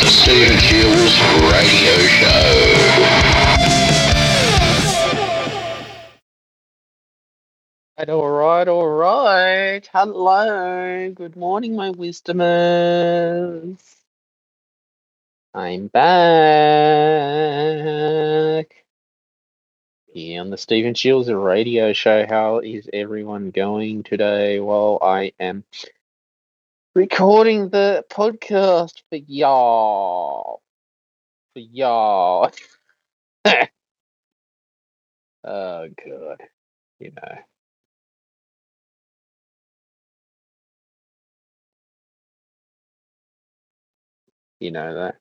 The Stephen Shiels Radio Show. All right, all right. Hello. Good morning, my wisdomers. I'm back. Here on the Stephen Shiels radio show. How is everyone going today? Well, I am recording the podcast for y'all. For y'all. oh, God. You know. You know that.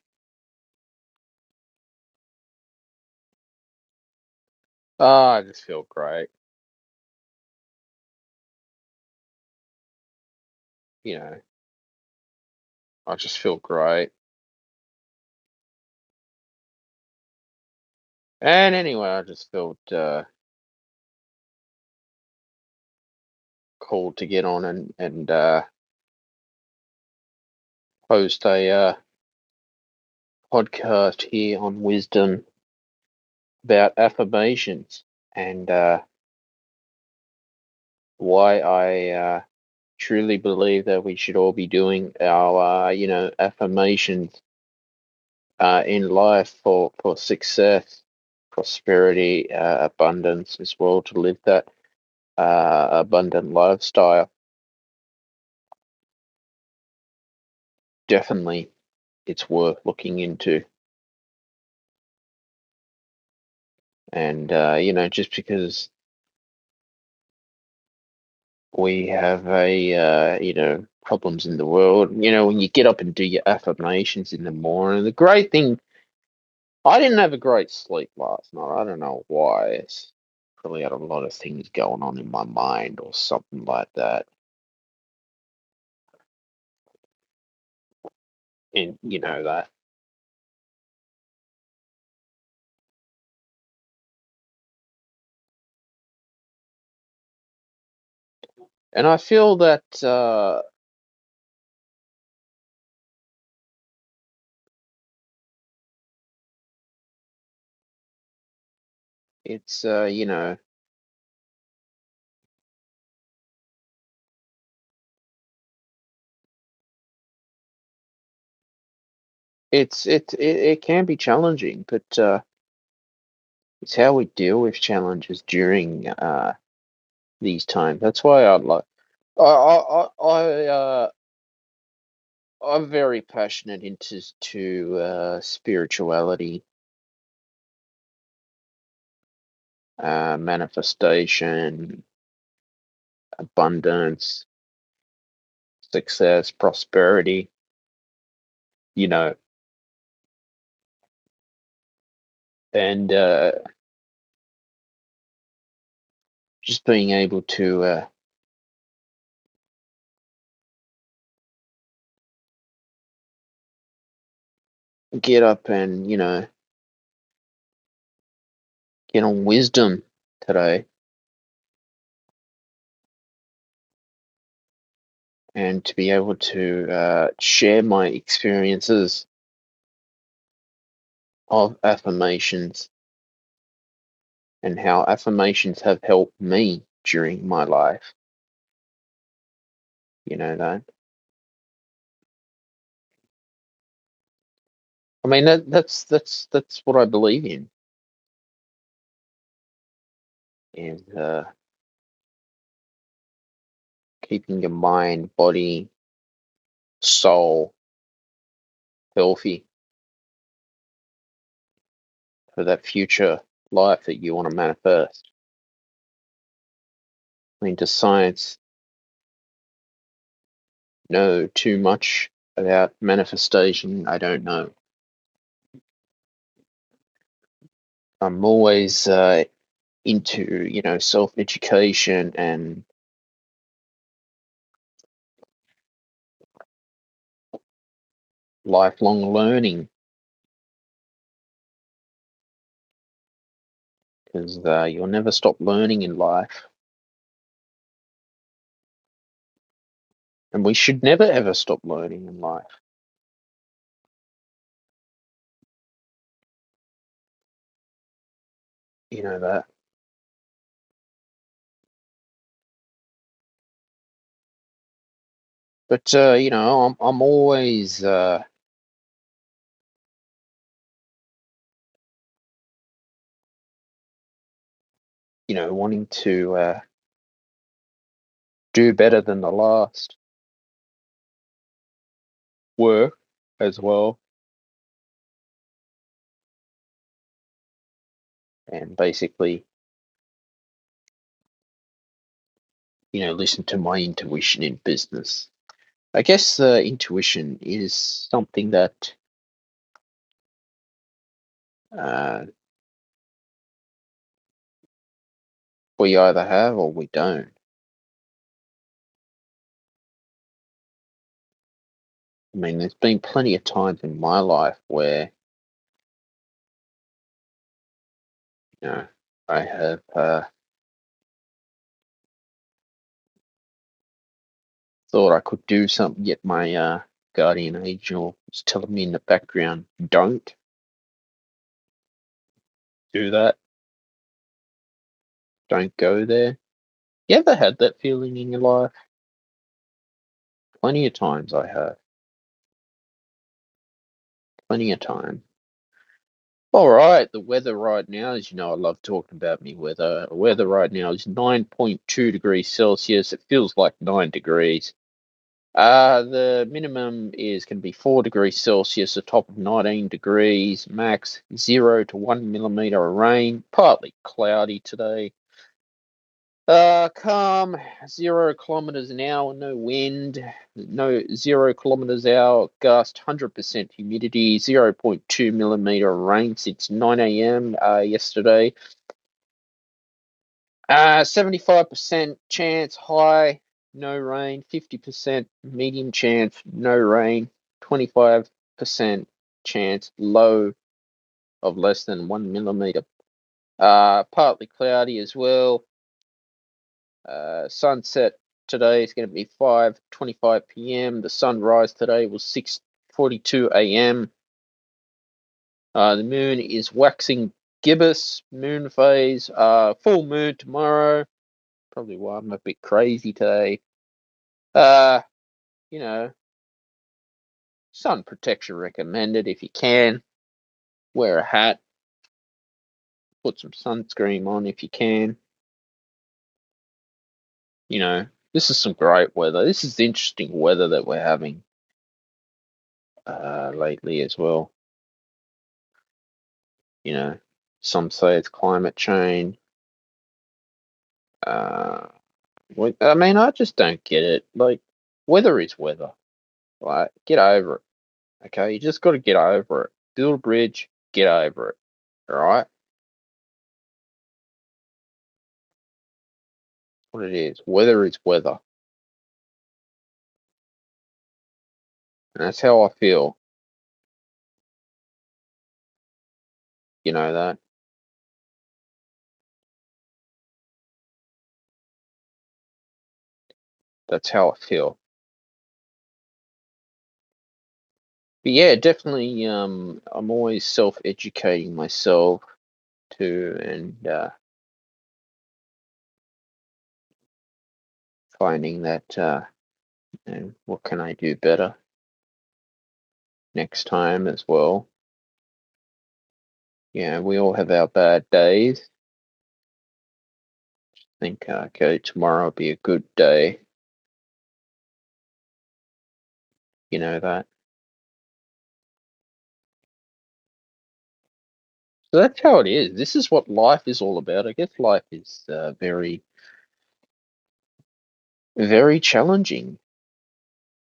Oh, I just feel great. You know, I just feel great. And anyway, I just felt uh, called to get on and and uh, host a uh, podcast here on wisdom about affirmations and uh, why I uh, truly believe that we should all be doing our uh, you know affirmations uh, in life for for success, prosperity, uh, abundance as well to live that uh, abundant lifestyle. Definitely, it's worth looking into. And uh, you know, just because we have a uh, you know problems in the world, you know, when you get up and do your affirmations in the morning, the great thing. I didn't have a great sleep last night. I don't know why. It's probably had a lot of things going on in my mind or something like that. And you know that. And I feel that uh, it's uh, you know it's it it, it can be challenging, but uh, it's how we deal with challenges during uh, these times. That's why I like I I I uh, I'm very passionate into to uh, spirituality, uh, manifestation, abundance, success, prosperity. You know, and uh, just being able to uh, get up and you know get on wisdom today. And to be able to uh, share my experiences of affirmations and how affirmations have helped me during my life. You know that. I mean that that's that's that's what I believe in. And uh, keeping your mind, body, soul healthy for that future life that you want to manifest. I mean, does science know too much about manifestation? I don't know. I'm always uh, into, you know, self education and lifelong learning because uh, you'll never stop learning in life. And we should never ever stop learning in life. You know that. But uh, you know, I'm I'm always uh, you know wanting to uh, do better than the last work as well, and basically, you know, listen to my intuition in business. I guess uh, intuition is something that uh, we either have or we don't. I mean, there's been plenty of times in my life where, you know, I have uh, thought I could do something, yet my uh, guardian angel was telling me in the background, don't do that. Don't go there. You ever had that feeling in your life? Plenty of times I have. Plenty of time. All right, the weather right now, as you know, I love talking about me weather. The weather right now is 9.2 degrees Celsius. It feels like 9 degrees. Uh, the minimum is going to be 4 degrees Celsius, a top of 19 degrees, max 0 to 1 millimeter of rain, partly cloudy today. Uh, calm, 0 kilometers an hour, no wind, no 0 kilometers an hour gust, 100% humidity, 0.2 millimeter rain since 9 a.m. Uh, yesterday. Uh, 75% chance high no rain, 50% medium chance, no rain, 25% chance low of less than one millimeter. Uh, partly cloudy as well. Uh, sunset today is going to be 5:25 p.m. The sunrise today was 6:42 a.m. Uh, the moon is waxing gibbous moon phase. Uh, full moon tomorrow. Probably why I'm a bit crazy today. Uh, you know, sun protection recommended if you can. Wear a hat. Put some sunscreen on if you can. You know, this is some great weather. This is interesting weather that we're having uh, lately as well. You know, some say it's climate change. Uh, I mean, I just don't get it. Like, weather is weather. Like, get over it. Okay, you just got to get over it. Build a bridge, get over it. All right. What it is. Weather is weather. And that's how I feel. You know that. That's how I feel. But yeah, definitely. Um, I'm always self-educating myself too, and uh, finding that uh, you know, what can I do better next time as well. Yeah, we all have our bad days. I think uh, okay, tomorrow will be a good day. You know that. So that's how it is. This is what life is all about. I guess life is uh, very, very challenging,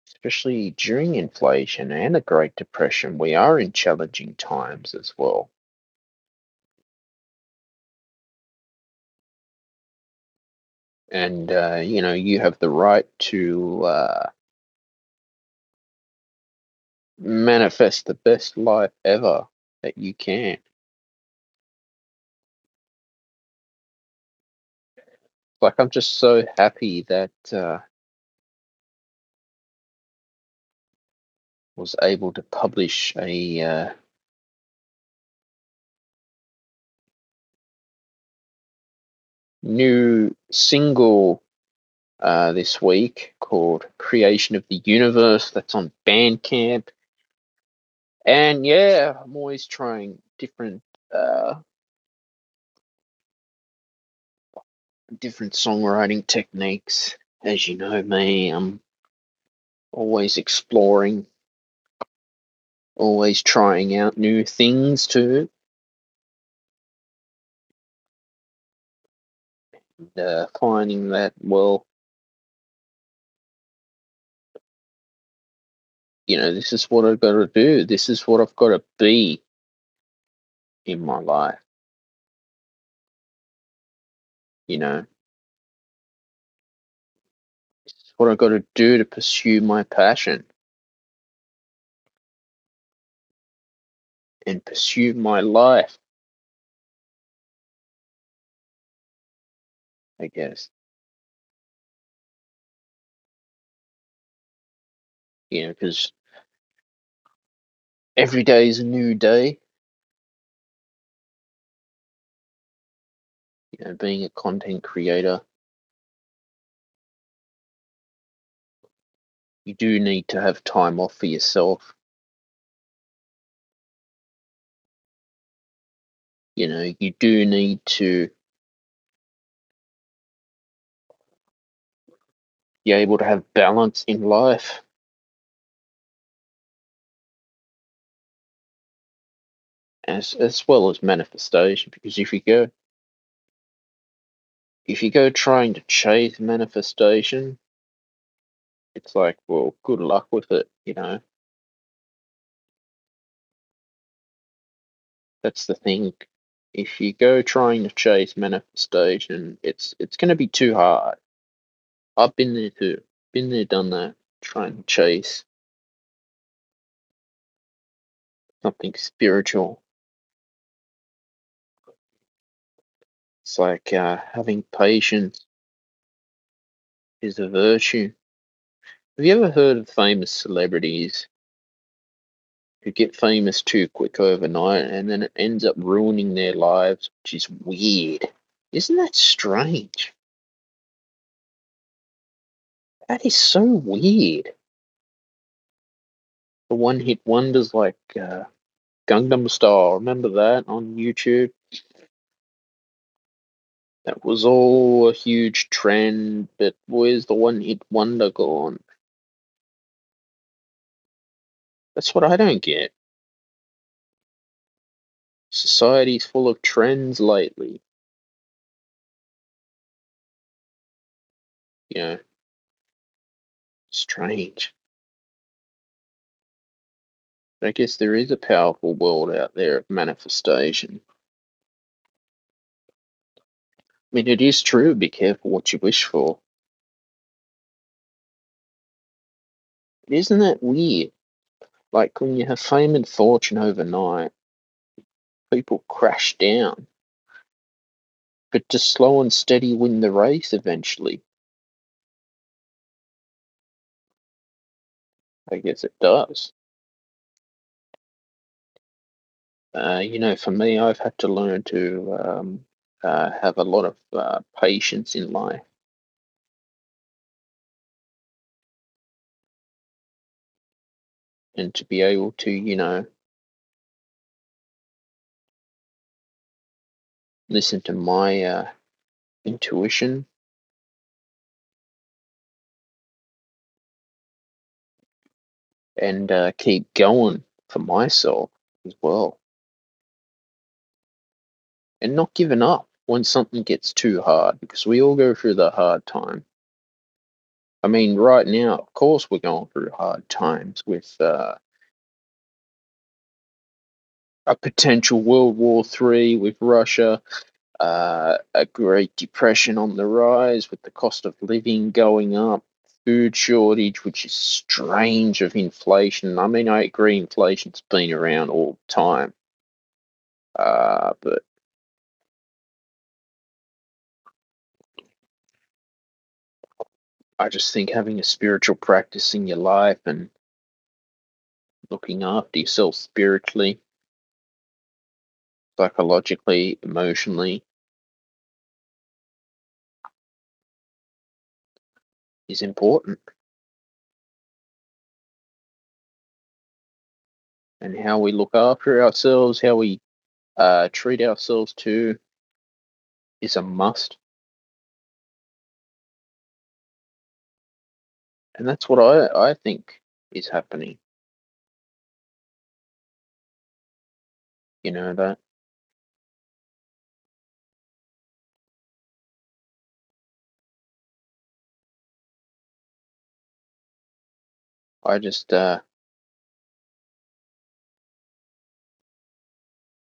especially during inflation and the Great Depression. We are in challenging times as well. And, uh, you know, you have the right to uh, manifest the best life ever that you can. Like, I'm just so happy that uh, was able to publish a uh, new single uh, this week called Creation of the Universe. That's on Bandcamp. And yeah, I'm always trying different uh, different songwriting techniques. As you know me, I'm always exploring, always trying out new things too. And, uh, finding that, well, you know, this is what I've got to do. This is what I've got to be in my life. You know, what I've got to do to pursue my passion and pursue my life. I guess. You know, because every day is a new day. You know, being a content creator, you do need to have time off for yourself. You know, you do need to be able to have balance in life. As, as well as manifestation, because if you go if you go trying to chase manifestation, it's like, well, good luck with it, you know. That's the thing. If you go trying to chase manifestation, it's it's going to be too hard. I've been there too. Been there, done that. Trying to chase something spiritual. It's like uh, having patience is a virtue. Have you ever heard of famous celebrities who get famous too quick overnight and then it ends up ruining their lives, which is weird? Isn't that strange? That is so weird. The one hit wonders like uh, Gangnam Style, remember that on YouTube? That was all a huge trend, but where's the one hit wonder gone? That's what I don't get. Society's full of trends lately. Know, strange. I guess there is a powerful world out there of manifestation. Mean, it is true, be careful what you wish for. Isn't that weird? Like when you have fame and fortune overnight, people crash down. But to slow and steady win the race eventually. I guess it does. Uh, you know, for me, I've had to learn to um, uh, have a lot of uh, patience in life. And to be able to, you know, listen to my uh, intuition and uh, keep going for myself as well. And not giving up when something gets too hard because we all go through the hard time. I mean, right now, of course, we're going through hard times with uh, a potential World War Three with Russia, uh, a Great Depression on the rise with the cost of living going up, food shortage, which is strange of inflation. I mean, I agree, inflation's been around all the time, uh, but I just think having a spiritual practice in your life and looking after yourself spiritually, psychologically, emotionally, is important. And how we look after ourselves, how we uh, treat ourselves too, is a must. And that's what I, I think is happening. You know that? I just uh,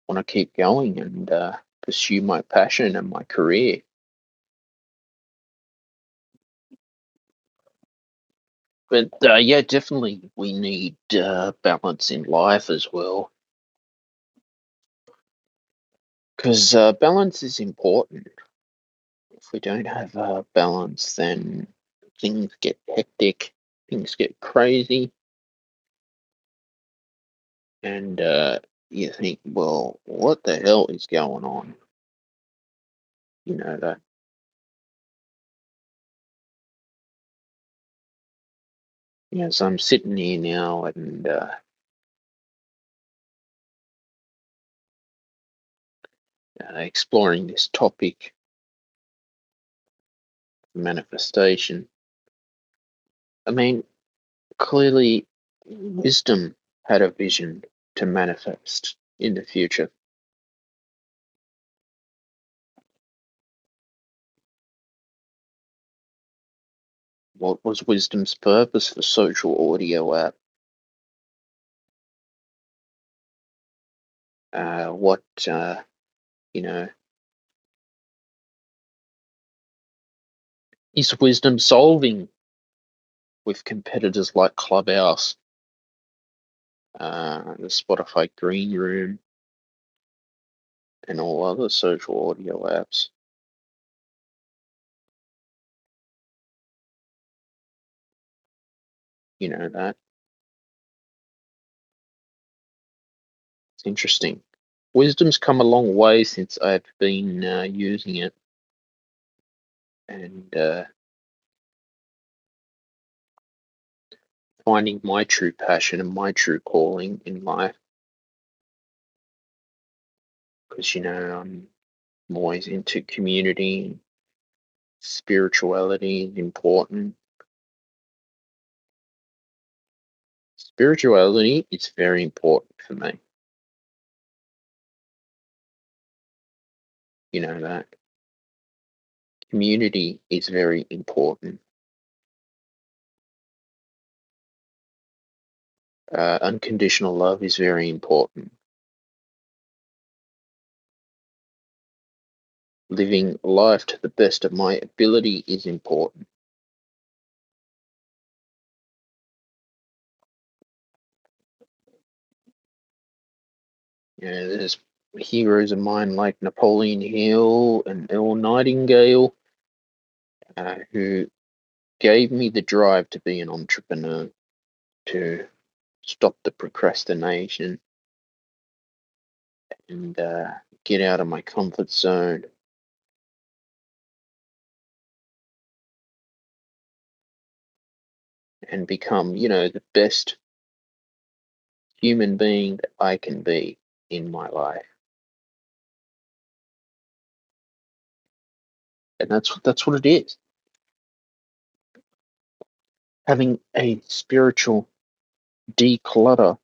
want to keep going and uh, pursue my passion and my career. But uh, yeah, definitely we need uh, balance in life as well. Because uh, balance is important. If we don't have uh, balance, then things get hectic, things get crazy, and uh, you think, well, what the hell is going on? You know that. Yeah, so I'm sitting here now and uh, uh, exploring this topic, manifestation. I mean, clearly, wisdom had a vision to manifest in the future. What was wisdom's purpose for social audio app? Uh, what, uh, you know, is wisdom solving with competitors like Clubhouse, uh, the Spotify Green Room, and all other social audio apps? You know that. It's interesting. Wisdom's come a long way since I've been uh, using it, and uh, finding my true passion and my true calling in life. Because you know, I'm, always into community. Spirituality is important. Spirituality is very important for me. You know that. Community is very important. Uh, unconditional love is very important. Living life to the best of my ability is important. You know, there's heroes of mine like Napoleon Hill and Earl Nightingale uh, who gave me the drive to be an entrepreneur, to stop the procrastination and uh, get out of my comfort zone. And become, you know, the best human being that I can be in my life. And that's that's what it is. Having a spiritual declutter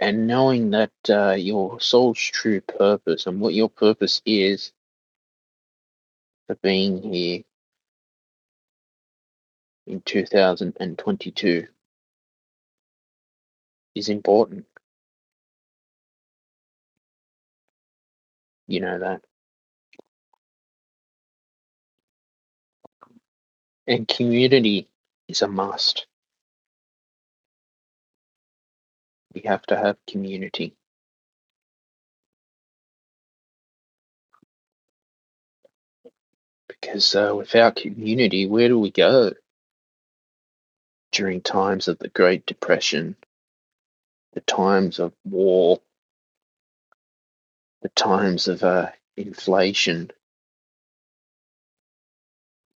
and knowing that uh, your soul's true purpose and what your purpose is for being here in 2022 is important. You know that. And community is a must. We have to have community. Because uh, without community, where do we go? During times of the Great Depression, the times of war, the times of uh, inflation,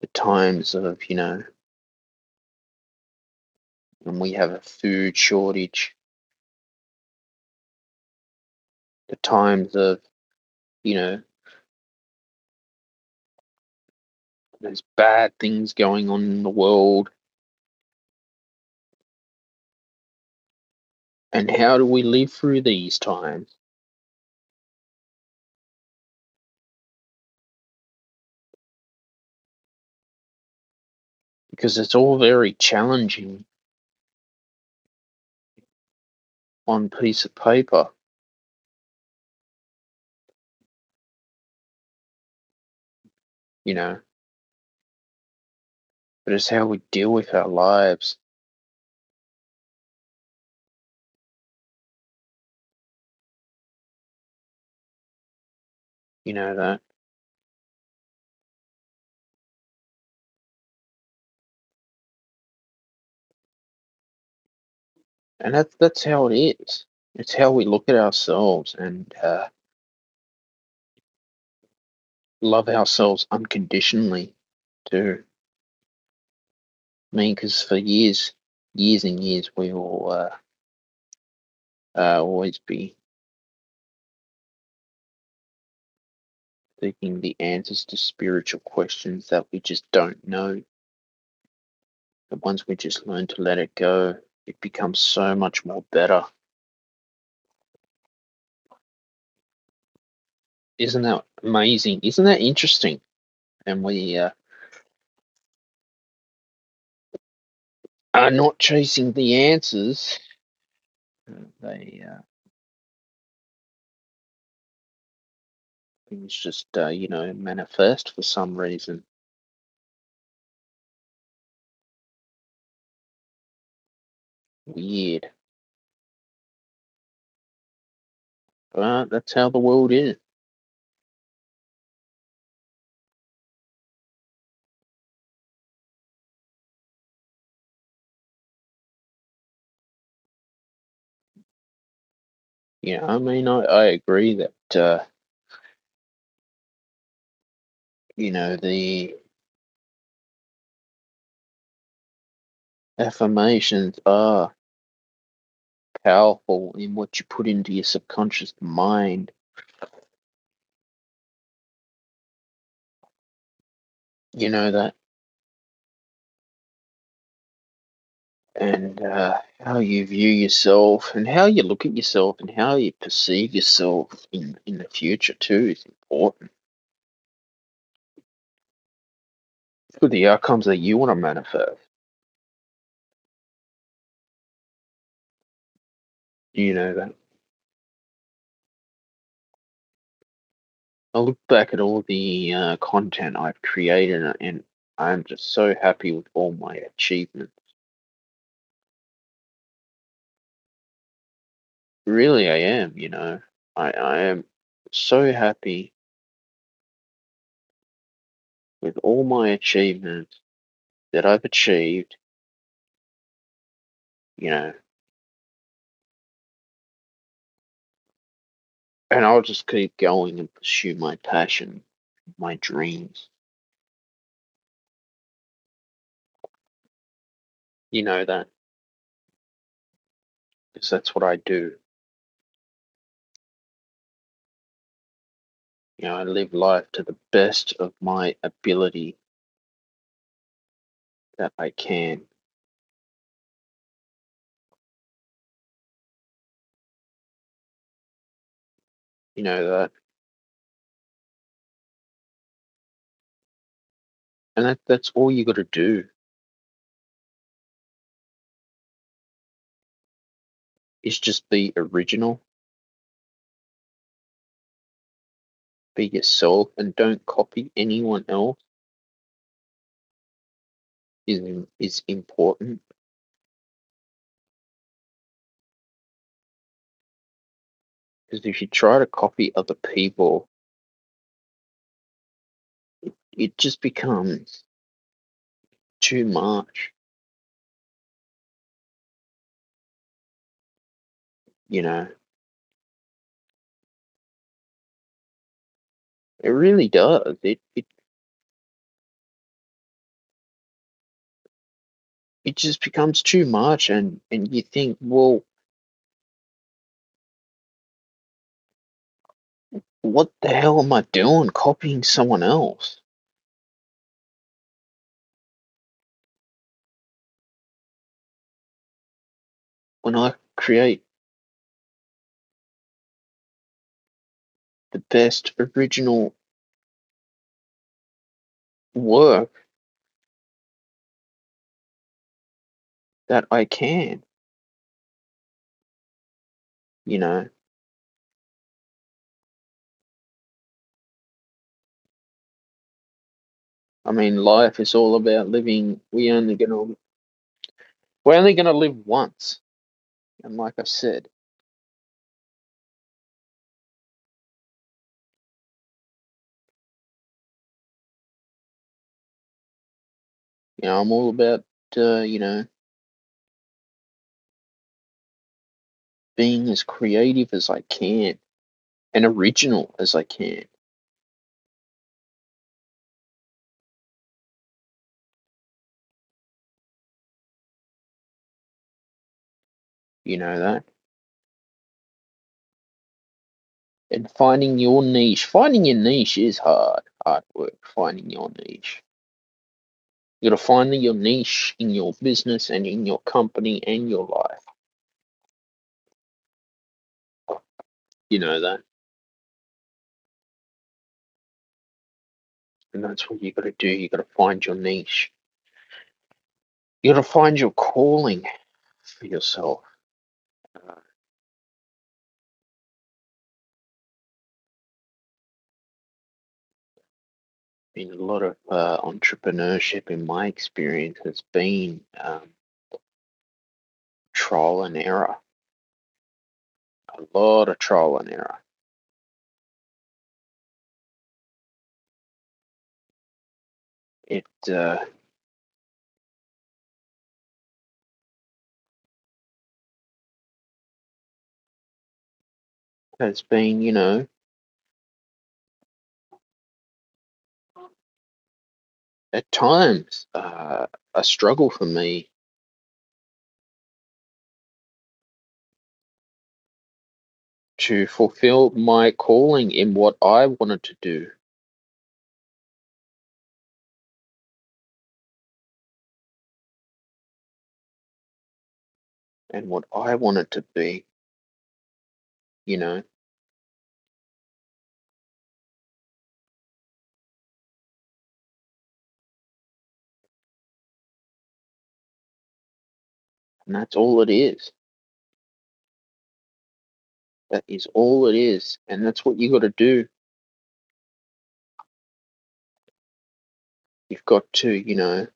the times of, you know, when we have a food shortage, the times of, you know, there's bad things going on in the world. And how do we live through these times? Because it's all very challenging on piece of paper. You know, but it's how we deal with our lives. You know that. And that's that's how it is. It's how we look at ourselves and uh, love ourselves unconditionally, too. I mean, because for years, years and years, we will uh, uh, always be seeking the answers to spiritual questions that we just don't know. But once we just learn to let it go, it becomes so much more better. Isn't that amazing? Isn't that interesting? And we uh, are not chasing the answers. They uh, things just uh, you know manifest for some reason. Weird. But that's how the world is. Yeah, I mean, I, I agree that, uh, you know, the affirmations are powerful in what you put into your subconscious mind. You know that? And uh, how you view yourself and how you look at yourself and how you perceive yourself in, in the future, too, is important. For the outcomes that you want to manifest. Do you know that? I look back at all the uh, content I've created and I'm just so happy with all my achievements. Really, I am, you know. I, I am so happy with all my achievements that I've achieved, you know. And I'll just keep going and pursue my passion, my dreams. You know that? Because that's what I do. You know, I live life to the best of my ability that I can. You know that? And that, that's all you got to do. Is just be original, be yourself, and don't copy anyone else. Is is important. Because if you try to copy other people, it, it just becomes too much. You know, It really does. It it it just becomes too much, and and you think, well, what the hell am I doing copying someone else? When I create the best original work that I can, you know. I mean, life is all about living. We only gonna we're only gonna live once, and like I said, you know, I'm all about uh, you know being as creative as I can and original as I can. You know that. And finding your niche, finding your niche is hard, hard work. Finding your niche. You got to find your niche in your business and in your company and your life. You know that. And that's what you got to do. You got to find your niche. You got to find your calling for yourself. Been a lot of uh, entrepreneurship in my experience has been um, trial and error. A lot of trial and error. It uh, has been, you know, at times uh, a struggle for me to fulfill my calling in what I wanted to do. And what I wanted to be, you know. And that's all it is. That is all it is. And that's what you got to do. You've got to, you know,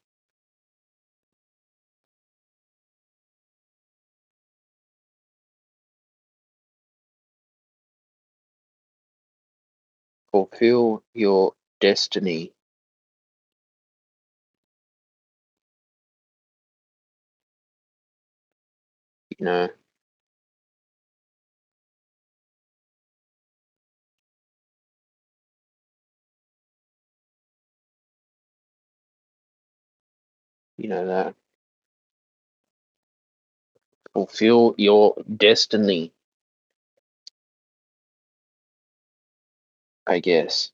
fulfill your destiny. Know, you know that. Fulfill your destiny, I guess.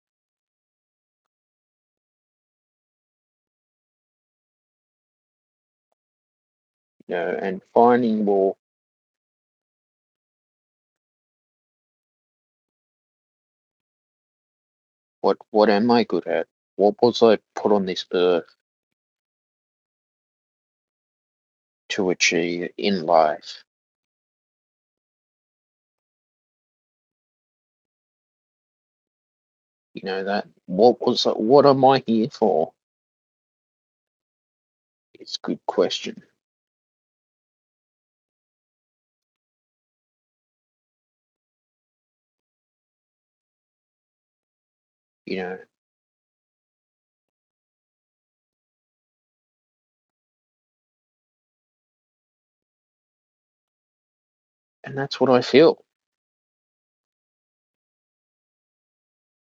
You know, and finding well what what am I good at? What was I put on this earth to achieve in life? You know that what was what am I here for? It's a good question. You know, and that's what I feel.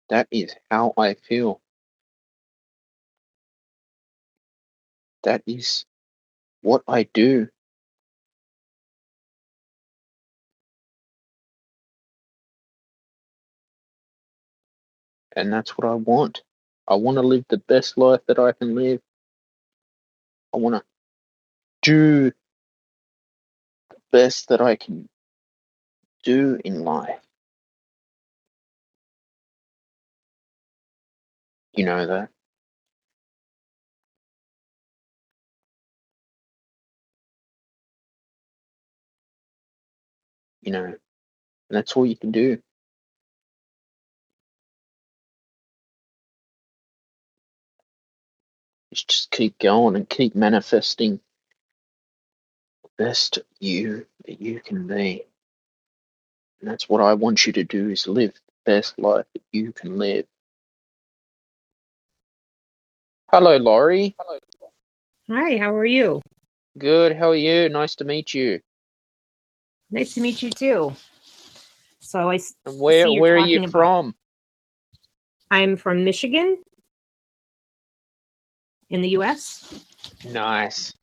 That is how I feel. That is what I do. And that's what I want. I want to live the best life that I can live. I want to do the best that I can do in life. You know that? You know, and that's all you can do. Is just keep going and keep manifesting the best you that you can be. And that's what I want you to do is live the best life that you can live. Hello, Laurie. Hi, how are you? Good. How are you? Nice to meet you. Nice to meet you too. So I where where are you about- from? I'm from Michigan in the US. Nice.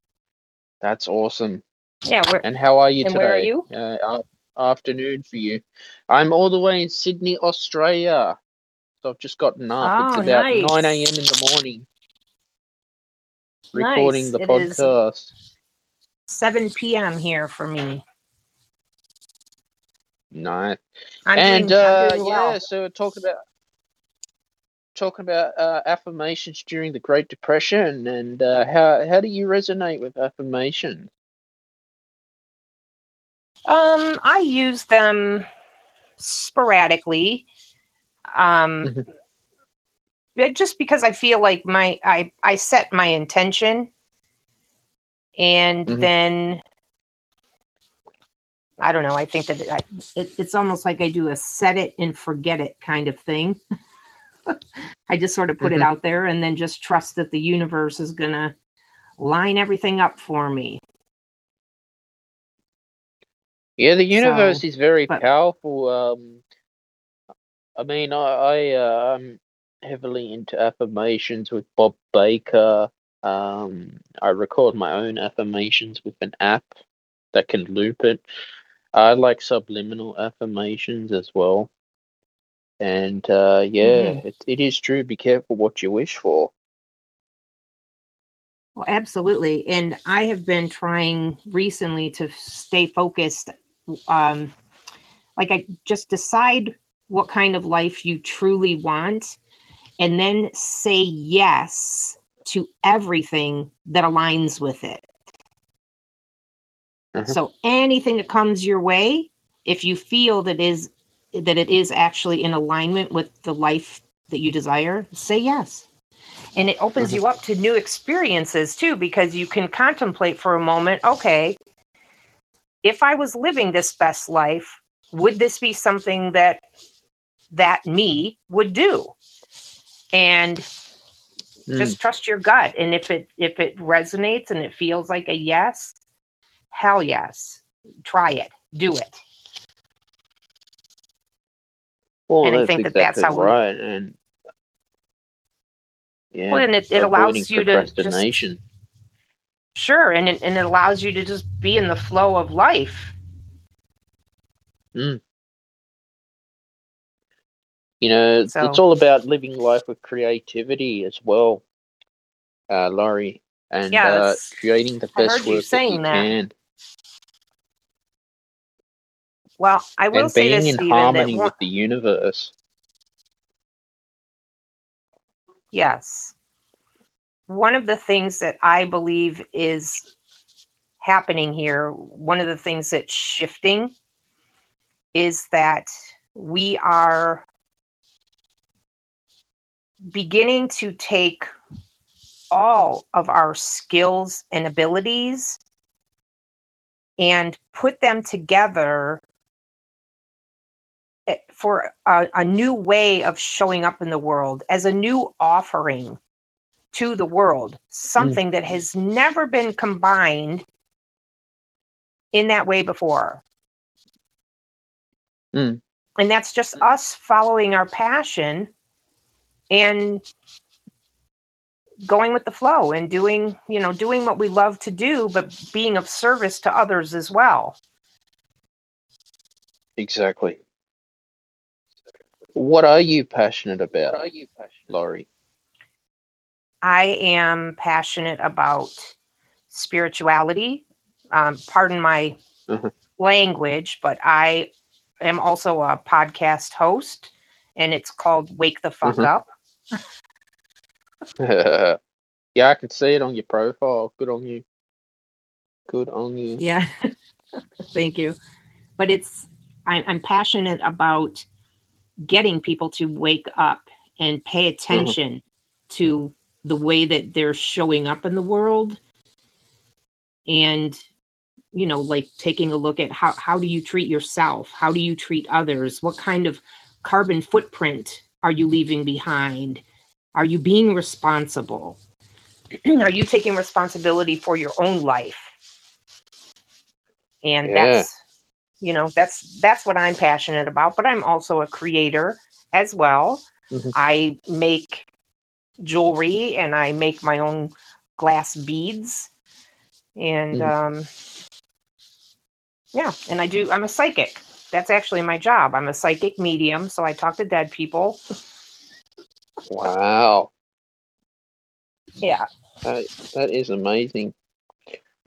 That's awesome. Yeah, where And how are you And today? where are you? Uh, afternoon for you. I'm all the way in Sydney, Australia. So I've just gotten up. Oh, it's about nice. 9 a.m. in the morning. Recording Nice. the It is- podcast. 7 p.m. here for me. Nice. I'm and doing, uh, I'm doing yeah, well. so talking about talking about uh, affirmations during the Great Depression, and uh, how how do you resonate with affirmations? Um, I use them sporadically. Um, Mhm. but just because I feel like my I I set my intention, and Mhm. then I don't know. I think that I, it, it's almost like I do a set it and forget it kind of thing. I just sort of put Mhm. it out there and then just trust that the universe is gonna line everything up for me. Yeah, the universe So, is very but- powerful. Um, I mean, I, I uh, I'm heavily into affirmations with Bob Baker. Um, I record my own affirmations with an app that can loop it. I like subliminal affirmations as well. And uh, yeah, Mhm. it, it is true. Be careful what you wish for. Well, absolutely. And I have been trying recently to stay focused. Um, like I just decide what kind of life you truly want and then say yes to everything that aligns with it. Mhm. So anything that comes your way, if you feel that is that it is actually in alignment with the life that you desire, say yes. And it opens Mhm. you up to new experiences too, because you can contemplate for a moment, okay, if I was living this best life, would this be something that that me would do? And Mm. just trust your gut. And if it if it resonates and it feels like a yes, hell yes. Try it. Do it. Well, and I think that exactly that's how we- right. And yeah, Well, and it, it allows you to just sure, and it, and it allows you to just be in the flow of life. You know, So- it's all about living life with creativity as well, uh, Laurie, and Yeah, uh, creating the best work that you that. can, Well, I will and say being this, in Stephen, harmony one, with the universe. yes, one of the things that I believe is happening here, one of the things that's shifting, is that we are beginning to take all of our skills and abilities and put them together for a, a new way of showing up in the world as a new offering to the world, something that has never been combined in that way before. Mm. And that's just us following our passion and going with the flow and doing, you know, doing what we love to do, but being of service to others as well. Exactly. What are you passionate about, Laurie? I am passionate about spirituality. Um, pardon my Mhm. language, but I am also a podcast host, and it's called Wake the Fuck Mhm. Up. yeah, I can see it on your profile. Good on you. Good on you. Yeah. Thank you. But it's, I'm, I'm passionate about getting people to wake up and pay mm-hmm. attention to the way that they're showing up in the world. And, you know, like taking a look at how, how do you treat yourself? How do you treat others? What kind of carbon footprint are you leaving behind? Are you being responsible? are you taking responsibility for your own life? And Yeah. that's you know, that's that's what I'm passionate about, but I'm also a creator as well. Mhm. I make jewelry and I make my own glass beads. And Mhm. um yeah, and I do I'm a psychic. That's actually my job. I'm a psychic medium, so I talk to dead people. Wow. Yeah. That, that is amazing.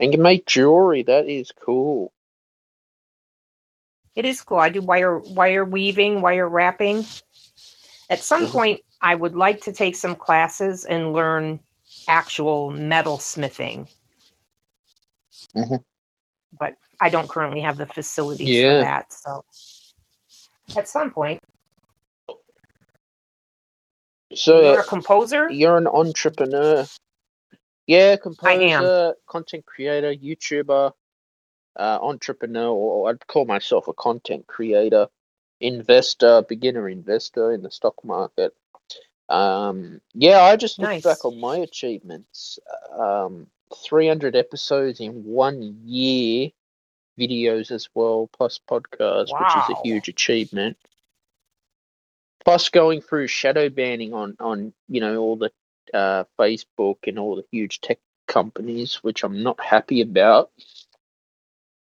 And you make jewelry. That is cool. It is cool. I do wire wire weaving, wire wrapping. At some Mhm. point, I would like to take some classes and learn actual metal smithing. Mhm. But I don't currently have the facilities Yeah. for that. So at some point, So you're a composer. you're an entrepreneur. Yeah, composer, I am. content creator, YouTuber, uh, entrepreneur, or I'd call myself a content creator, investor, beginner investor in the stock market. Um, yeah, I just look Nice. back on my achievements. Um, 300 episodes in one year, videos as well, plus podcasts, which is a huge achievement. Plus going through shadow banning on on you know all the uh, Facebook and all the huge tech companies, which I'm not happy about.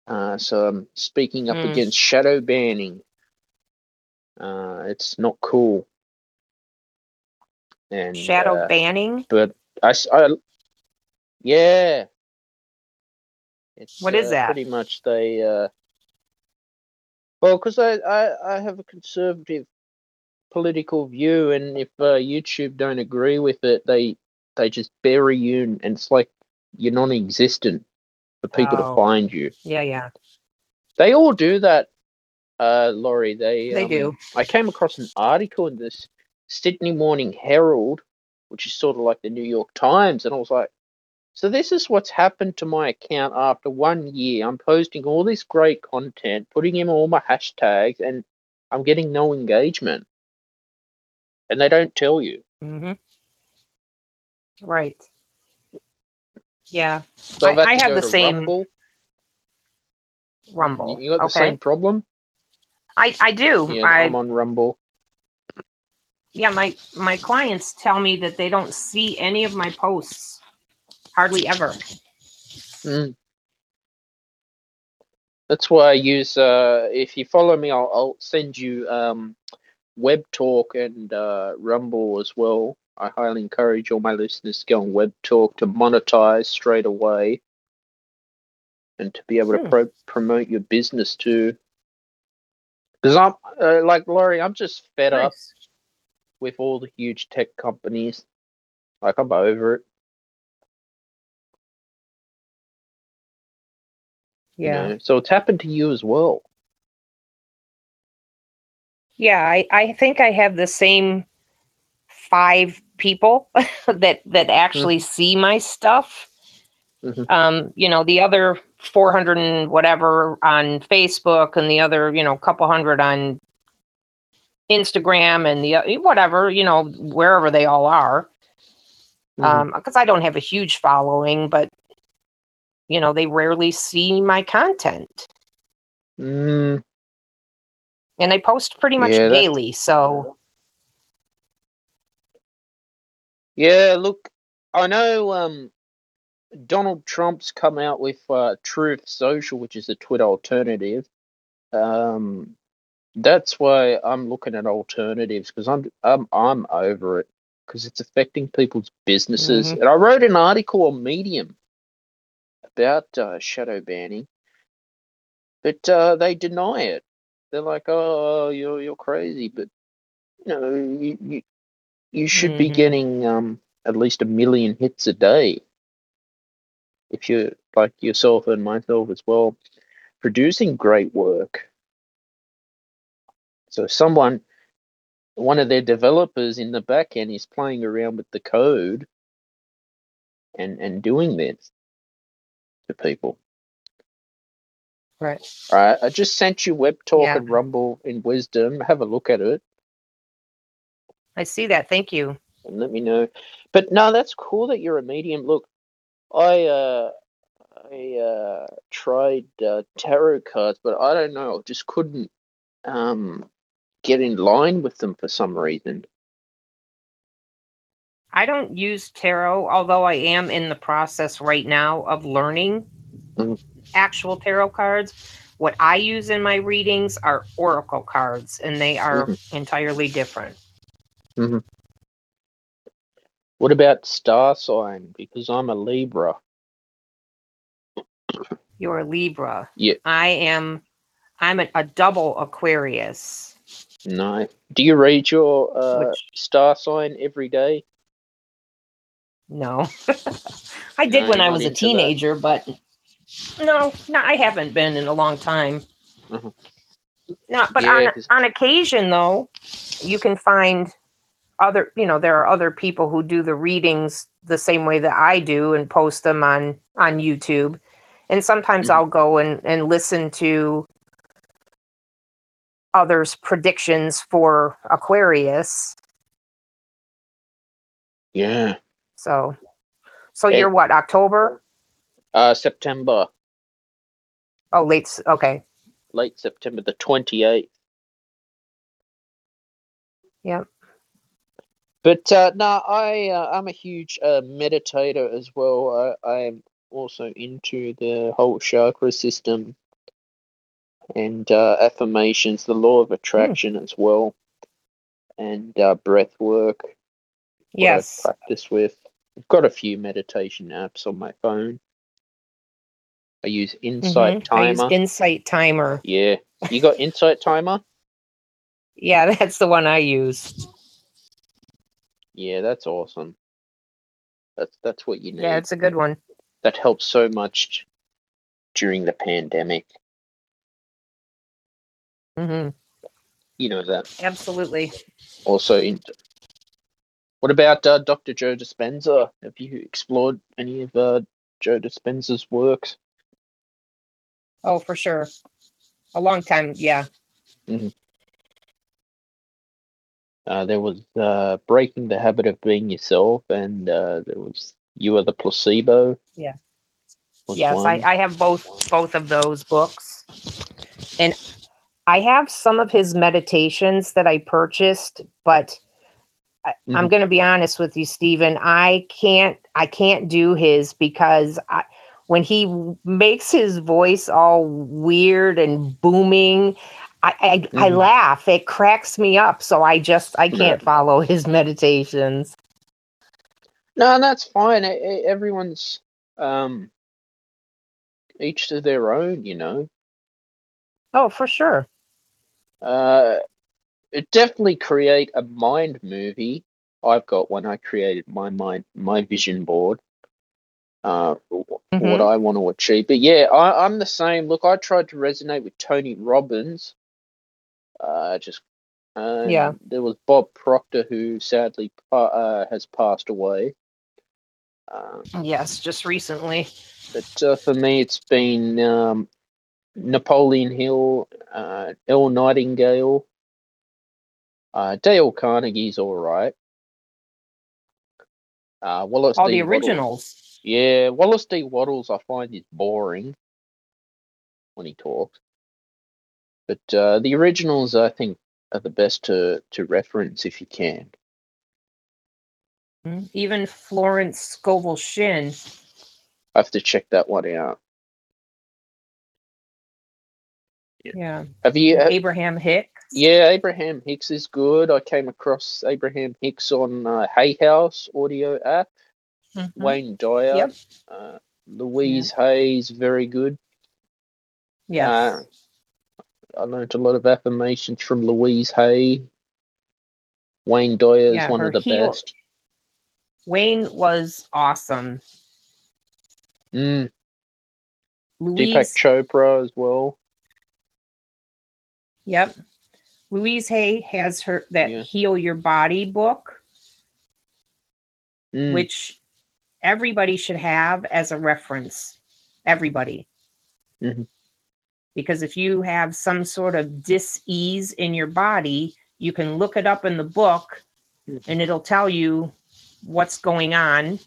Uh, so I'm speaking up Hmm. against shadow banning. Uh, it's not cool. And Shadow uh, banning. but I, yeah. It's, What is uh, that? Pretty much they. Uh, well, because I, I I have a conservative political view, and if uh, YouTube don't agree with it, they they just bury you, and it's like you're non-existent for people Oh. to find you. Yeah, yeah. They all do that, uh, Laurie. They They um, do. I came across an article in this Sydney Morning Herald, which is sort of like the New York Times, and I was like, so this is what's happened to my account after one year. I'm posting all this great content, putting in all my hashtags, and I'm getting no engagement. And they don't tell you. Mm-hmm. Right. Yeah. So I- I have the same Rumble. Rumble. You got the okay. same problem? I I do. Yeah, I I'm on Rumble. yeah, my my clients tell me that they don't see any of my posts hardly ever. Mm. That's why I use. Uh, if you follow me, I'll, I'll send you um, Webtalk and uh, Rumble as well. I highly encourage all my listeners to go on Web Talk to monetize straight away, and to be able to Hmm. pro- promote your business too. Because I'm uh, like Laurie, I'm just fed up with all the huge tech companies. Like I'm over it. you Yeah. know? So it's happened to you as well. Yeah, I, I think I have the same five people that that actually see my stuff. Mhm. Um, you know, the other 400 and whatever on Facebook and the other, you know, couple hundred on Instagram and the o- whatever, you know, wherever they all are. Mhm. Um, because I don't have a huge following, but you know, they rarely see my content. Mm, And I post pretty much Yeah, daily, so Yeah, look, I know um, Donald Trump's come out with uh, Truth Social, which is a Twitter alternative. Um, that's why I'm looking at alternatives because I'm I'm I'm over it because it's affecting people's businesses. Mhm. And I wrote an article on Medium about uh, shadow banning, but uh, they deny it. They're like, "Oh, you're you're crazy," but you know, you you, you should be Mhm. getting um, at least a million hits a day if you like yourself and myself as well, producing great work. So someone, one of their developers in the back end is playing around with the code and and doing this to people. Right. All right, I just sent you Webtalk Yeah. and Rumble in Wisdom. Have a look at it I see that. Thank you. and let me know. But no, that's cool that you're a medium. Look, I uh I uh tried uh, tarot cards, but I don't know, just couldn't um get in line with them for some reason. I don't use tarot, although I am in the process right now of learning Mhm. actual tarot cards. What I use in my readings are oracle cards, and they are entirely different. What about star sign? Because I'm a Libra. You're a Libra. Yeah. I am. I'm a, a double Aquarius. No. Do you read your uh, Which- star sign every day? No, I did No, when I was a into that. teenager, but no, no, I haven't been in a long time. Mhm. No, but Yeah, on 'cause- on occasion though, you can find other. You know, there are other people who do the readings the same way that I do and post them on on YouTube. And sometimes Mhm. I'll go and and listen to others' predictions for Aquarius. Yeah. So, so Hey. you're what October? Uh, September, Oh, late. Okay. late September, the 28th. Yep. But uh, no, I uh, I'm a huge uh, meditator as well. I, I am also into the whole chakra system and uh, affirmations, the law of attraction as well, and uh, breath work. what I Yes. practice with. I've got a few meditation apps on my phone. I use Insight Mhm. I use Timer. Insight Timer. yeah, you got Insight Timer? Yeah, that's the one I use. Yeah, that's awesome. That's that's what you need. Yeah, it's a good one. that helps so much during the pandemic. hmm You know that. Absolutely. Also, in what about uh, Dr. Joe Dispenza? Have you explored any of uh, Joe Dispenza's works? Oh, for sure. A long time. Yeah. Uh, there was uh, Breaking the Habit of Being Yourself, and uh, there was You Are the Placebo. Yeah. yes, I, one. I have both both of those books, and I have some of his meditations that I purchased, but I, I'm Mhm. going to be honest with you, Stephen. I can't I can't do his because I, when he makes his voice all weird and booming. I, I, I Mhm. laugh. It cracks me up. So I just I can't follow his meditations. No, that's fine. E- e- Everyone's um, each to their own, you know. Oh, for sure. Uh, it definitely create a mind movie. I've got one. I created my mind, my vision board. Uh, for wh- for what. I want to achieve. But yeah, I, I'm the same. Look, I tried to resonate with Tony Robbins. Uh, just Yeah. There was Bob Proctor, who sadly uh, has passed away. Um, Yes, just recently. but uh, for me, it's been um, Napoleon Hill, uh, Nightingale. Uh, Dale Carnegie's all right. Uh, Wallace All D. the originals. Yeah, Wallace D. Wattles, I find is boring when he talks. But uh, the originals, I think, are the best to, to reference if you can. Mm, Even Florence Scovel Shinn. I have to check that one out. Yeah. Have you? uh, Abraham Hicks. yeah, Abraham Hicks is good. I came across Abraham Hicks on uh, Hay House audio app. Mhm. Wayne Dyer, Yep. uh, Louise Hayes, very good. Yeah. Uh, I learned a lot of affirmations from Louise Hay. Wayne Dyer is Yeah, one of the heel- best. Wayne was awesome. Mm, Deepak Chopra as well. Yep. Louise Hay has her that Yeah. Heal Your Body book, Mm, which everybody should have as a reference. Everybody. Mhm. Because if you have some sort of dis-ease in your body, you can look it up in the book and it'll tell you what's going on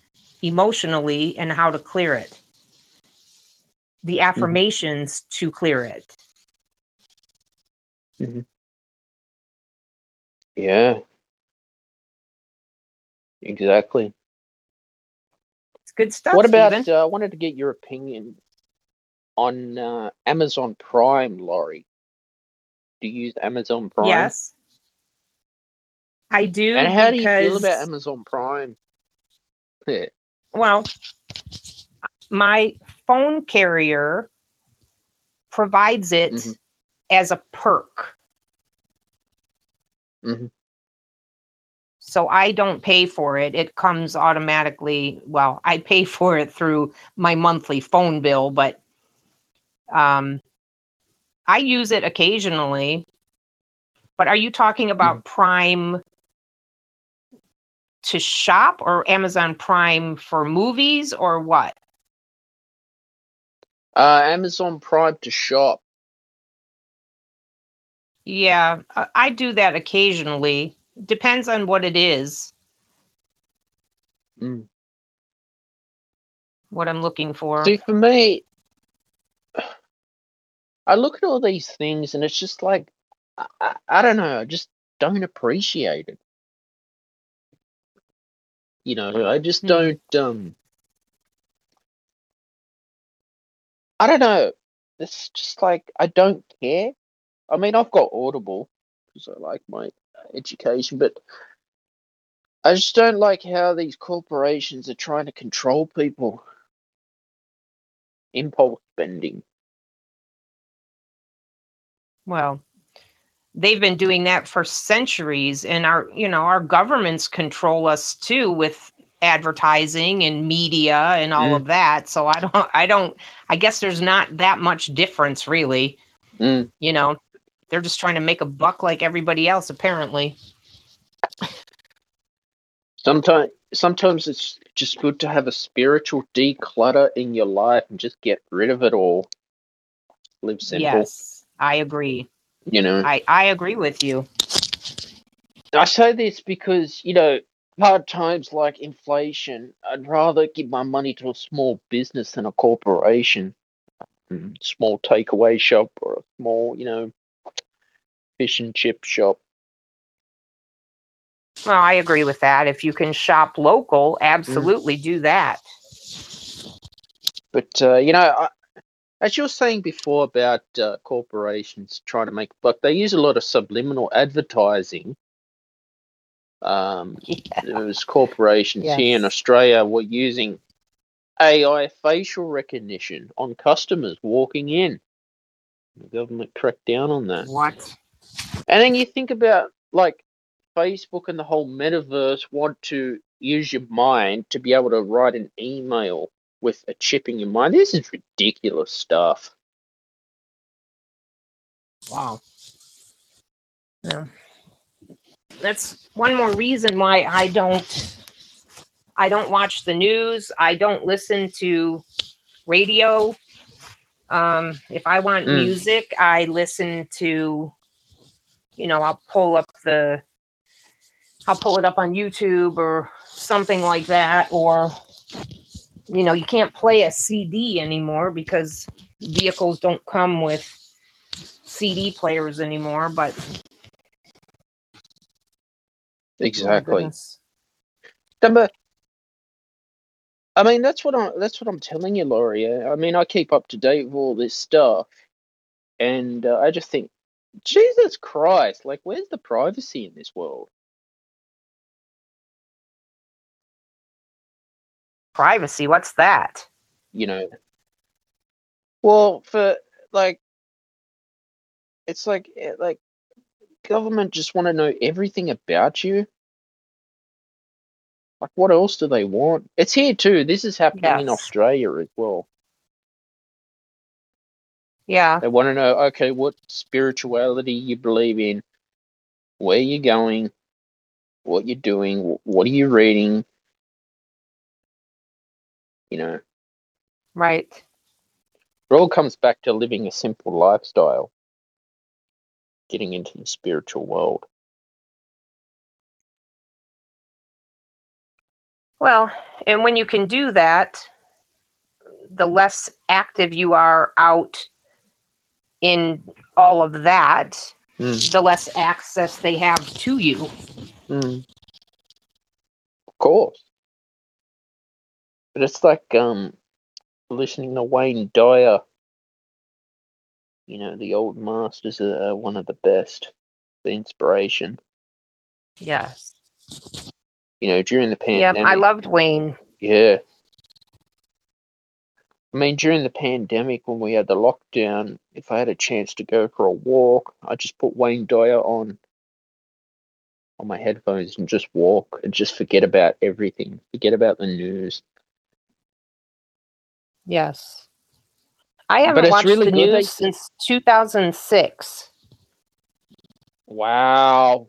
emotionally and how to clear it. The affirmations to clear it. yeah. Exactly. It's good stuff. what about? Uh, I wanted to get your opinion on uh, Amazon Prime, Laurie. Do you use Amazon Prime? Yes. I do. And how do you feel about Amazon Prime? Yeah. Well, my phone carrier provides it Mhm. as a perk. Mhm. So I don't pay for it. It comes automatically. Well, I pay for it through my monthly phone bill, but um, I use it occasionally. But are you talking about Prime to shop or Amazon Prime for movies or what? Uh, Amazon Prime to shop. Yeah, I- I do that occasionally. Depends on what it is, Mm. what I'm looking for. See, for me, I look at all these things and it's just like, I, I, I don't know, I just don't appreciate it. You know, I just Hmm. don't, um, I don't know. It's just like, I don't care. I mean, I've got Audible because I like my education, but I just don't like how these corporations are trying to control people. Impulse spending. Well, they've been doing that for centuries and our, you know, our governments control us too with advertising and media and all Mm. of that. So I don't I don't I guess there's not that much difference really, Mm. you know. They're just trying to make a buck like everybody else apparently. Sometimes, sometimes it's just good to have a spiritual declutter in your life and just get rid of it all. Live simple, Yes, I agree. you know. I I agree with you. I say this because, you know, hard times like inflation, I'd rather give my money to a small business than a corporation. Mm, Small takeaway shop or a small, you know, fish and chip shop. Well, I agree with that. If you can shop local, absolutely do that. But, uh, you know, I, as you were saying before about uh, corporations trying to make a buck, they use a lot of subliminal advertising. Um, Yeah. There's corporations here in Australia were using AI facial recognition on customers walking in. The government cracked down on that. What? And then you think about like Facebook and the whole metaverse want to use your mind to be able to write an email with a chip in your mind. This is ridiculous stuff. Wow. Yeah. That's one more reason why I don't I don't watch the news. I don't listen to radio. Um, if I want Mm. music, I listen to you know, I'll pull up the I'll pull it up on YouTube or something like that or you know, you can't play a CD anymore because vehicles don't come with CD players anymore, but Oh Exactly. goodness. Number. I mean, that's what I'm. That's what I'm telling you, Laurie. I mean, I keep up to date with all this stuff, and uh, I just think, Jesus Christ! Like, where's the privacy in this world? Privacy, what's that? You know. Well, for like, it's like eh, like government just want to know everything about you. Like, what else do they want? It's here too. This is happening in Australia as well. Yeah. They want to know, okay, what spirituality you believe in, where you're going, what you're doing, what are you reading. You know, Right. it all comes back to living a simple lifestyle, getting into the spiritual world. Well, and when you can do that, the less active you are out in all of that, Mm. the less access they have to you. Mm. Of course. But it's like um listening to Wayne Dyer. You know, the old masters are one of the best. The inspiration. Yes. You know, during the pandemic. Yeah, pandemic. I loved Wayne. Yeah. I mean, during the pandemic, when we had the lockdown, if I had a chance to go for a walk, I just put Wayne Dyer on on my headphones and just walk and just forget about everything. Forget about the news. Yes. I haven't watched really the news since 2006. Wow.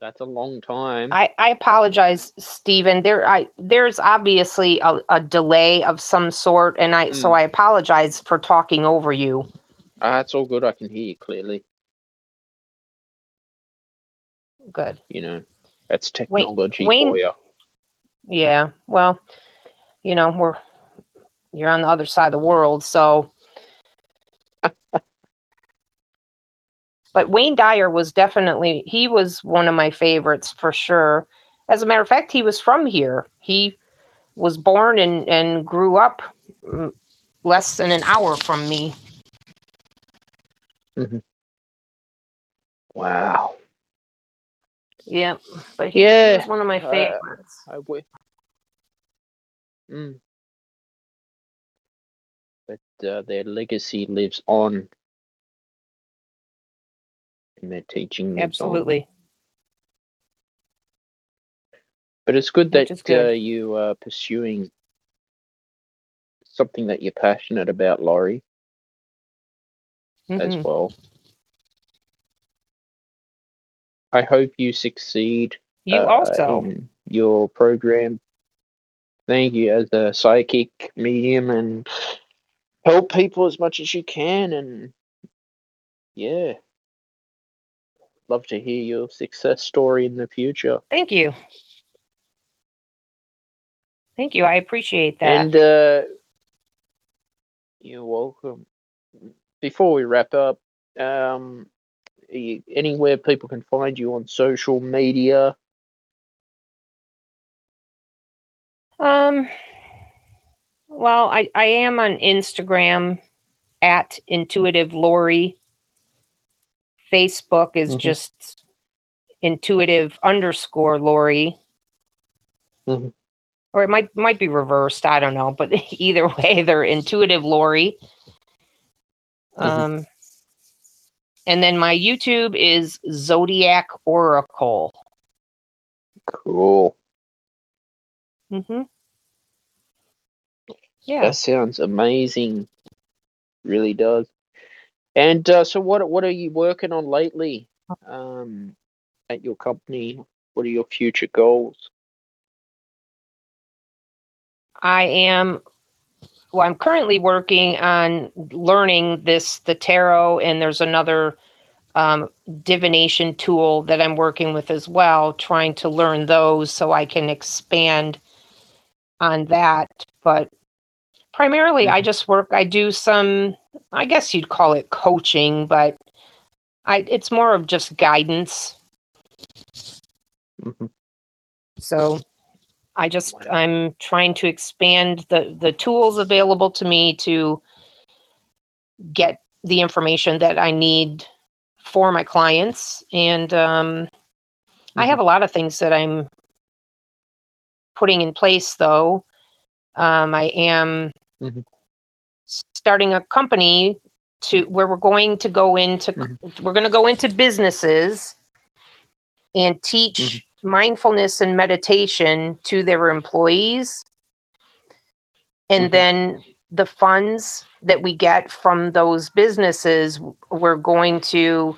That's a long time. I, I apologize, Stephen. There I there's obviously a, a delay of some sort, and I so Mm. I apologize for talking over you. Ah, it's all good. I can hear you clearly. Good. You know, that's technology Wayne- for you. Yeah. Well, you know, we're you're on the other side of the world, so But Wayne Dyer was definitely he was one of my favorites for sure. As a matter of fact, he was from here. He was born and and grew up mm, less than an hour from me. Mhm. Wow. Yeah, but he Yeah. was one of my uh, favorites. I would. Mm. But uh, their legacy lives on. And their teaching lives on. Absolutely. But it's good Which that good. Uh, you are pursuing something that you're passionate about, Laurie, as Mhm. well. I hope you succeed You uh, also. in your program. Thank you as a psychic medium and help people as much as you can. And yeah, love to hear your success story in the future. Thank you. Thank you. I appreciate that. And uh, you're welcome. Before we wrap up, um, you- anywhere people can find you on social media. Um, well, I, I am on Instagram at intuitive Lori. Facebook is Mhm. just intuitive underscore Lori. Mhm. Or it might might be reversed. I don't know, but either way, they're intuitive Lori. Mhm. Um, and then my YouTube is Zodiac Oracle. Cool. Mm-hmm. Yeah. That sounds amazing. Really does. And uh, so, what what are you working on lately um, at your company? What are your future goals? I am well, I'm currently working on learning this the tarot and there's another um, divination tool that I'm working with as well, trying to learn those so I can expand on that. But primarily I Mhm. just work I do some I guess you'd call it coaching, but I it's more of just guidance. Mhm. So I just I'm trying to expand the the tools available to me to get the information that I need for my clients and um, I Mhm. have a lot of things that I'm putting in place though. Um, I am Mhm. starting a company to where we're going to go into we're going to go into businesses and teach mindfulness and meditation to their employees. And Mhm. then the funds that we get from those businesses, we're going to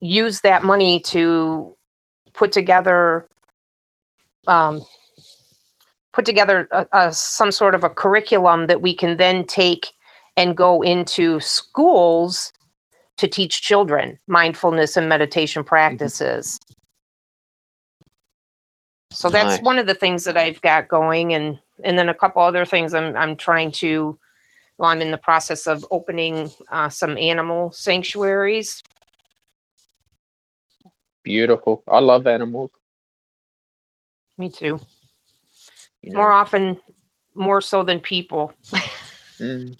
use that money to put together um, put together a, a, some sort of a curriculum that we can then take and go into schools to teach children mindfulness and meditation practices. So that's Nice. one of the things that I've got going and and then a couple other things I'm I'm trying to well I'm in the process of opening uh, some animal sanctuaries. Beautiful. I love animals. Me too. You know. More often more so than people. Mm.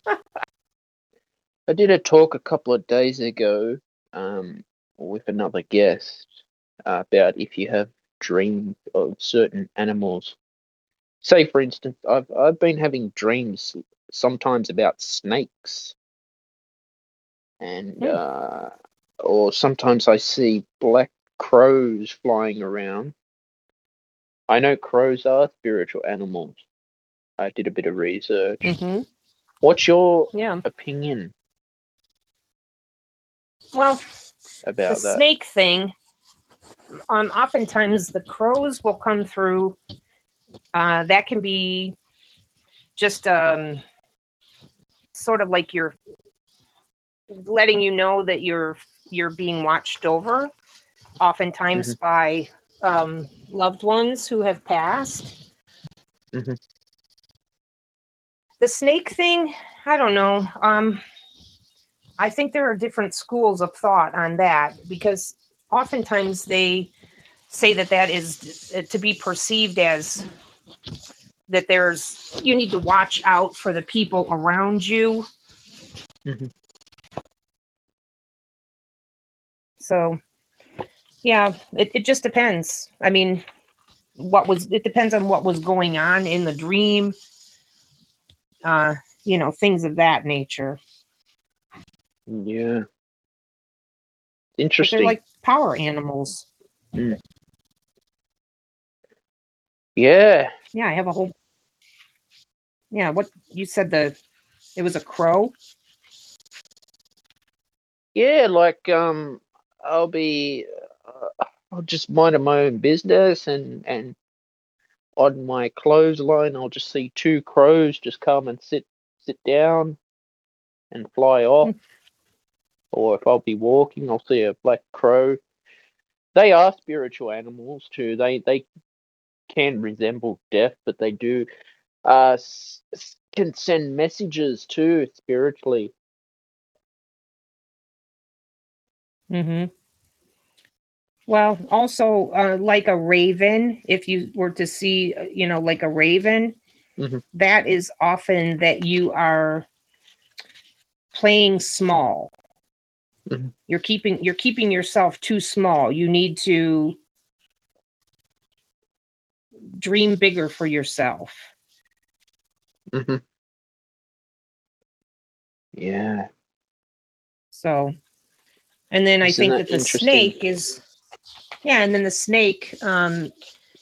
I did a talk a couple of days ago um, with another guest uh, about if you have dreams of certain animals. Say, for instance, I've I've been having dreams sometimes about snakes, and Hmm. uh, or sometimes I see black crows flying around. I know crows are spiritual animals. I did a bit of research. hmm What's your Yeah. opinion Well, about the that? snake thing um oftentimes the crows will come through uh that can be just um sort of like you're letting you know that you're you're being watched over oftentimes by um loved ones who have passed Mhm. the snake thing i don't know um i think there are different schools of thought on that because oftentimes they say that that is uh, to be perceived as that there's you need to watch out for the people around you Mhm. so yeah it, it just depends i mean what was it depends on what was going on in the dream uh you know things of that nature Yeah. but Interesting. they're like power animals yeah. yeah i have a whole yeah what you said the it was a crow Yeah, like um I'll be uh, I'll just mind my own business and and on my clothesline I'll just see two crows just come and sit sit down and fly off. Or if I'll be walking I'll see a black crow. They are spiritual animals too. They they can resemble death, but they do uh s- s- can send messages too spiritually. Mm-hmm. Well, also uh, like a raven, if you were to see, uh, you know, like a raven, Mhm. that is often that you are playing small. Mhm. You're keeping you're keeping yourself too small. You need to dream bigger for yourself. hmm Yeah. So, and then I Isn't think that that the snake is, yeah, and then the snake, um,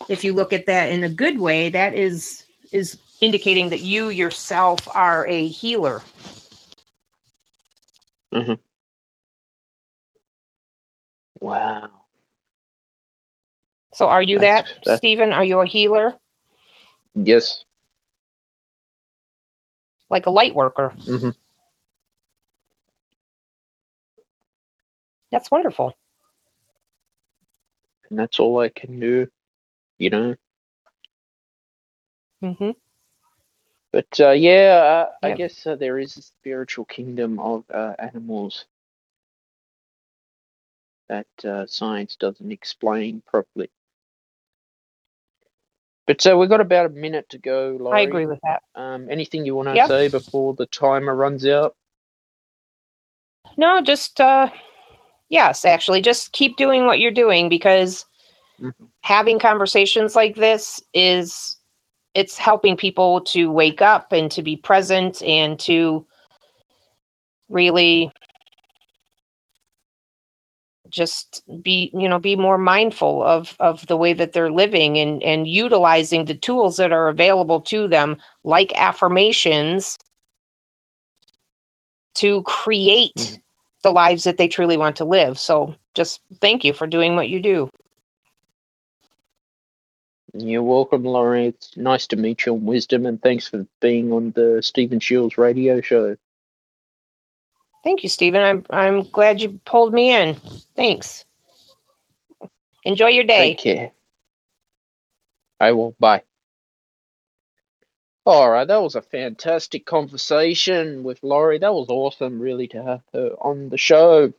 if you look at that in a good way, that is is indicating that you yourself are a healer. Wow. So, are you That's- that, that's- Stephen? Are you a healer, Yes. like a light worker? hmm That's wonderful. And that's all I can do, you know. hmm But uh, yeah, uh, I guess uh, there is a spiritual kingdom of uh, animals that uh, science doesn't explain properly. But uh, we've got about a minute to go, Laurie. I agree with that. Um, anything you want to Yep. say before the timer runs out? No, just uh yes, actually just keep doing what you're doing because Mhm. having conversations like this is it's helping people to wake up and to be present and to really just be you know be more mindful of of the way that they're living and and utilizing the tools that are available to them like affirmations to create Mhm. The lives that they truly want to live so just thank you for doing what you do You're welcome, Laurie. It's nice to meet you on Wisdom, and thanks for being on the Stephen Shiels radio show. thank you stephen i'm i'm glad you pulled me in thanks enjoy your day Take care. I will. Bye. All right, that was a fantastic conversation with Laurie. That was awesome, really, to have her on the show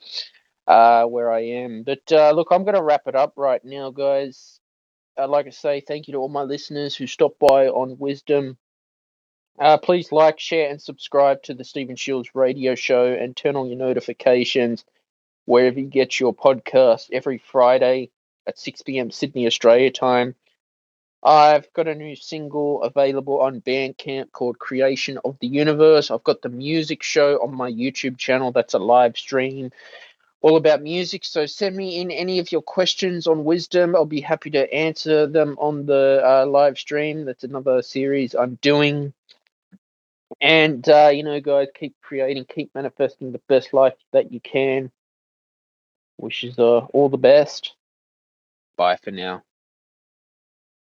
uh, where I am. But uh, look, I'm going to wrap it up right now, guys. I'd like to say thank you to all my listeners who stopped by on Wisdom. Uh, please like, share, and subscribe to the Stephen Shiels radio show and turn on your notifications wherever you get your podcast every Friday at 6 p.m. Sydney, Australia time. I've got a new single available on Bandcamp called Creation of the Universe. I've got the music show on my YouTube channel that's a live stream all about music. So send me in any of your questions on wisdom. I'll be happy to answer them on the uh, live stream. That's another series I'm doing. And, uh, you know, guys, keep creating, keep manifesting the best life that you can. Wishes uh, all the best. Bye for now.